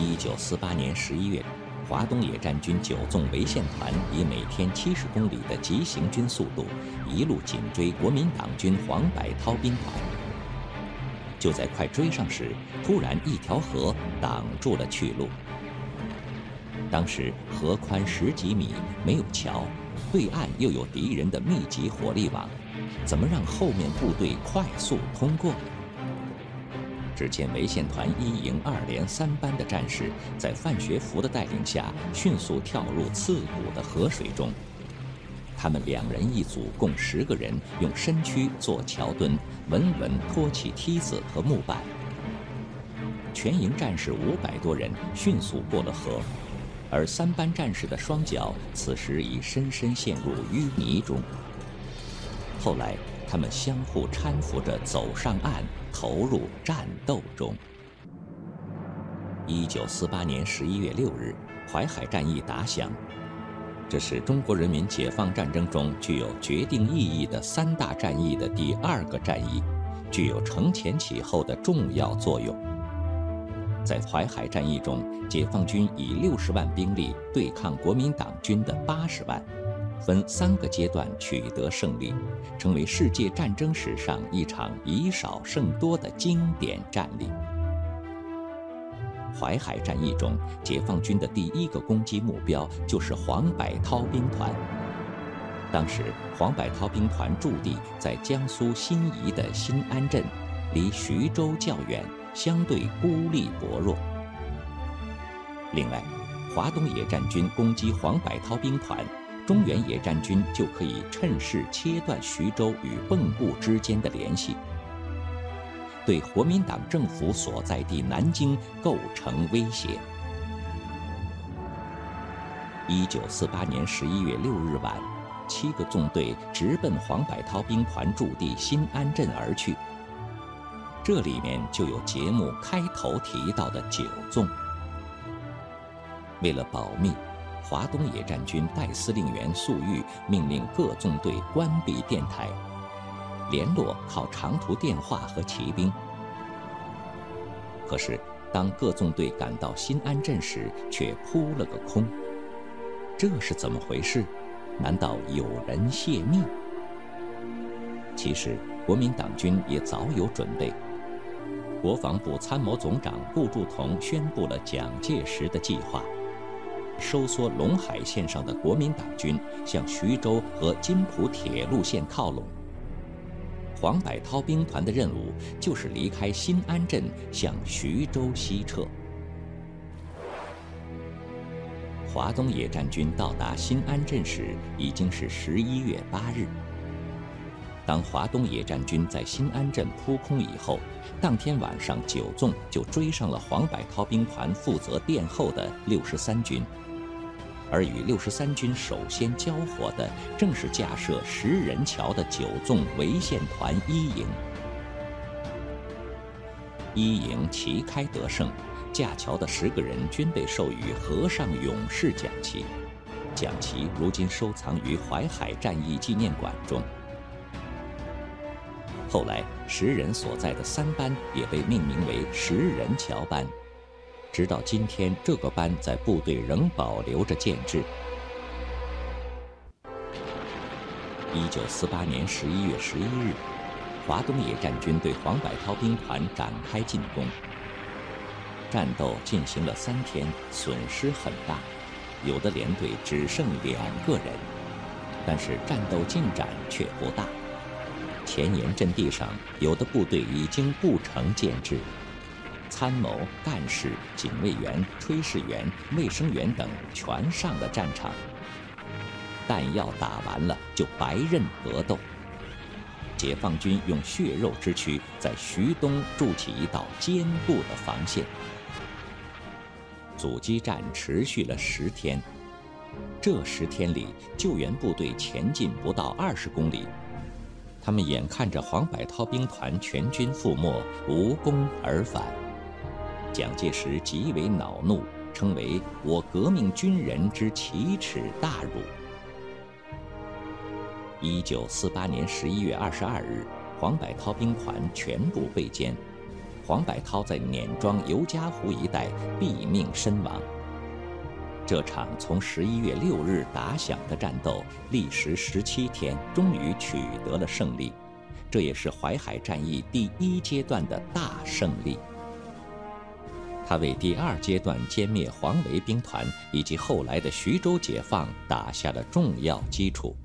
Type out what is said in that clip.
一九四八年十一月，华东野战军九纵潍县团以每天七十公里的急行军速度，一路紧追国民党军黄百韬兵团。就在快追上时，突然一条河挡住了去路。当时河宽十几米，没有桥，对岸又有敌人的密集火力网，怎么让后面部队快速通过？只见潍县团一营二连三班的战士在范学福的带领下，迅速跳入刺骨的河水中。他们两人一组，共十个人，用身躯做桥墩，稳稳托起梯子和木板。全营战士五百多人迅速过了河，而三班战士的双脚此时已深深陷入淤泥中。后来，他们相互搀扶着走上岸。投入战斗中。一九四八年十一月六日，淮海战役打响，这是中国人民解放战争中具有决定意义的三大战役的第二个战役，具有承前启后的重要作用。在淮海战役中，解放军以六十万兵力对抗国民党军的八十万。分三个阶段取得胜利，成为世界战争史上一场以少胜多的经典战例。淮海战役中，解放军的第一个攻击目标就是黄百韬兵团。当时，黄百韬兵团驻地在江苏新沂的新安镇，离徐州较远，相对孤立薄弱。另外，华东野战军攻击黄百韬兵团。中原野战军就可以趁势切断徐州与蚌埠之间的联系，对国民党政府所在地南京构成威胁。一九四八年十一月六日晚，七个纵队直奔黄百韬兵团驻地新安镇而去。这里面就有节目开头提到的九纵。为了保密。华东野战军代司令员粟裕命令各纵队关闭电台，联络靠长途电话和骑兵。可是，当各纵队赶到新安镇时，却扑了个空。这是怎么回事？难道有人泄密？其实，国民党军也早有准备。国防部参谋总长顾祝同宣布了蒋介石的计划。收缩陇海线上的国民党军，向徐州和津浦铁路线靠拢。黄百韬兵团的任务就是离开新安镇，向徐州西撤。华东野战军到达新安镇时，已经是十一月八日。当华东野战军在新安镇扑空以后，当天晚上九纵就追上了黄百韬兵团负责殿后的六十三军。而与六十三军首先交火的，正是架设石人桥的九纵潍县团一营。一营旗开得胜，架桥的十个人均被授予和尚勇士奖旗，奖旗如今收藏于淮海战役纪念馆中。后来，石人所在的三班也被命名为石人桥班。直到今天，这个班在部队仍保留着建制。一九四八年十一月十一日，华东野战军对黄百韬兵团展开进攻。战斗进行了三天，损失很大，有的连队只剩两个人，但是战斗进展却不大。前沿阵地上，有的部队已经不成建制。参谋、干事、警卫员、炊事员、卫生员等全上了战场。弹药打完了，就白刃格斗。解放军用血肉之躯在徐东筑起一道坚固的防线。阻击战持续了十天，这十天里，救援部队前进不到二十公里，他们眼看着黄百韬兵团全军覆没，无功而返。蒋介石极为恼怒，称为“我革命军人之奇耻大辱”。一九四八年十一月二十二日，黄百韬兵团全部被歼，黄百韬在碾庄尤家湖一带毙命身亡。这场从十一月六日打响的战斗，历时十七天，终于取得了胜利。这也是淮海战役第一阶段的大胜利。他为第二阶段歼灭黄维兵团以及后来的徐州解放打下了重要基础。